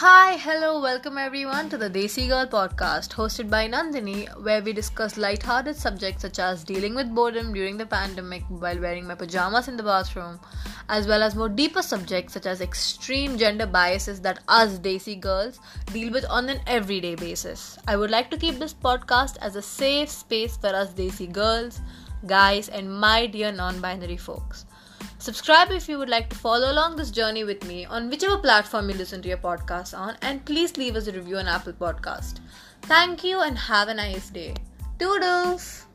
Hi, hello, welcome everyone to the Desi Girl podcast hosted by Nandini, where we discuss light-hearted subjects such as dealing with boredom during the pandemic while wearing my pajamas in the bathroom, as well as more deeper subjects such as extreme gender biases that us Desi girls deal with on an everyday basis. I would like to keep this podcast as a safe space for us Desi girls, guys, and my dear non-binary folks. Subscribe if you would like to follow along this journey with me on whichever platform you listen to your podcast on, and please leave us a review on Apple Podcast. Thank you and have a nice day. Toodles!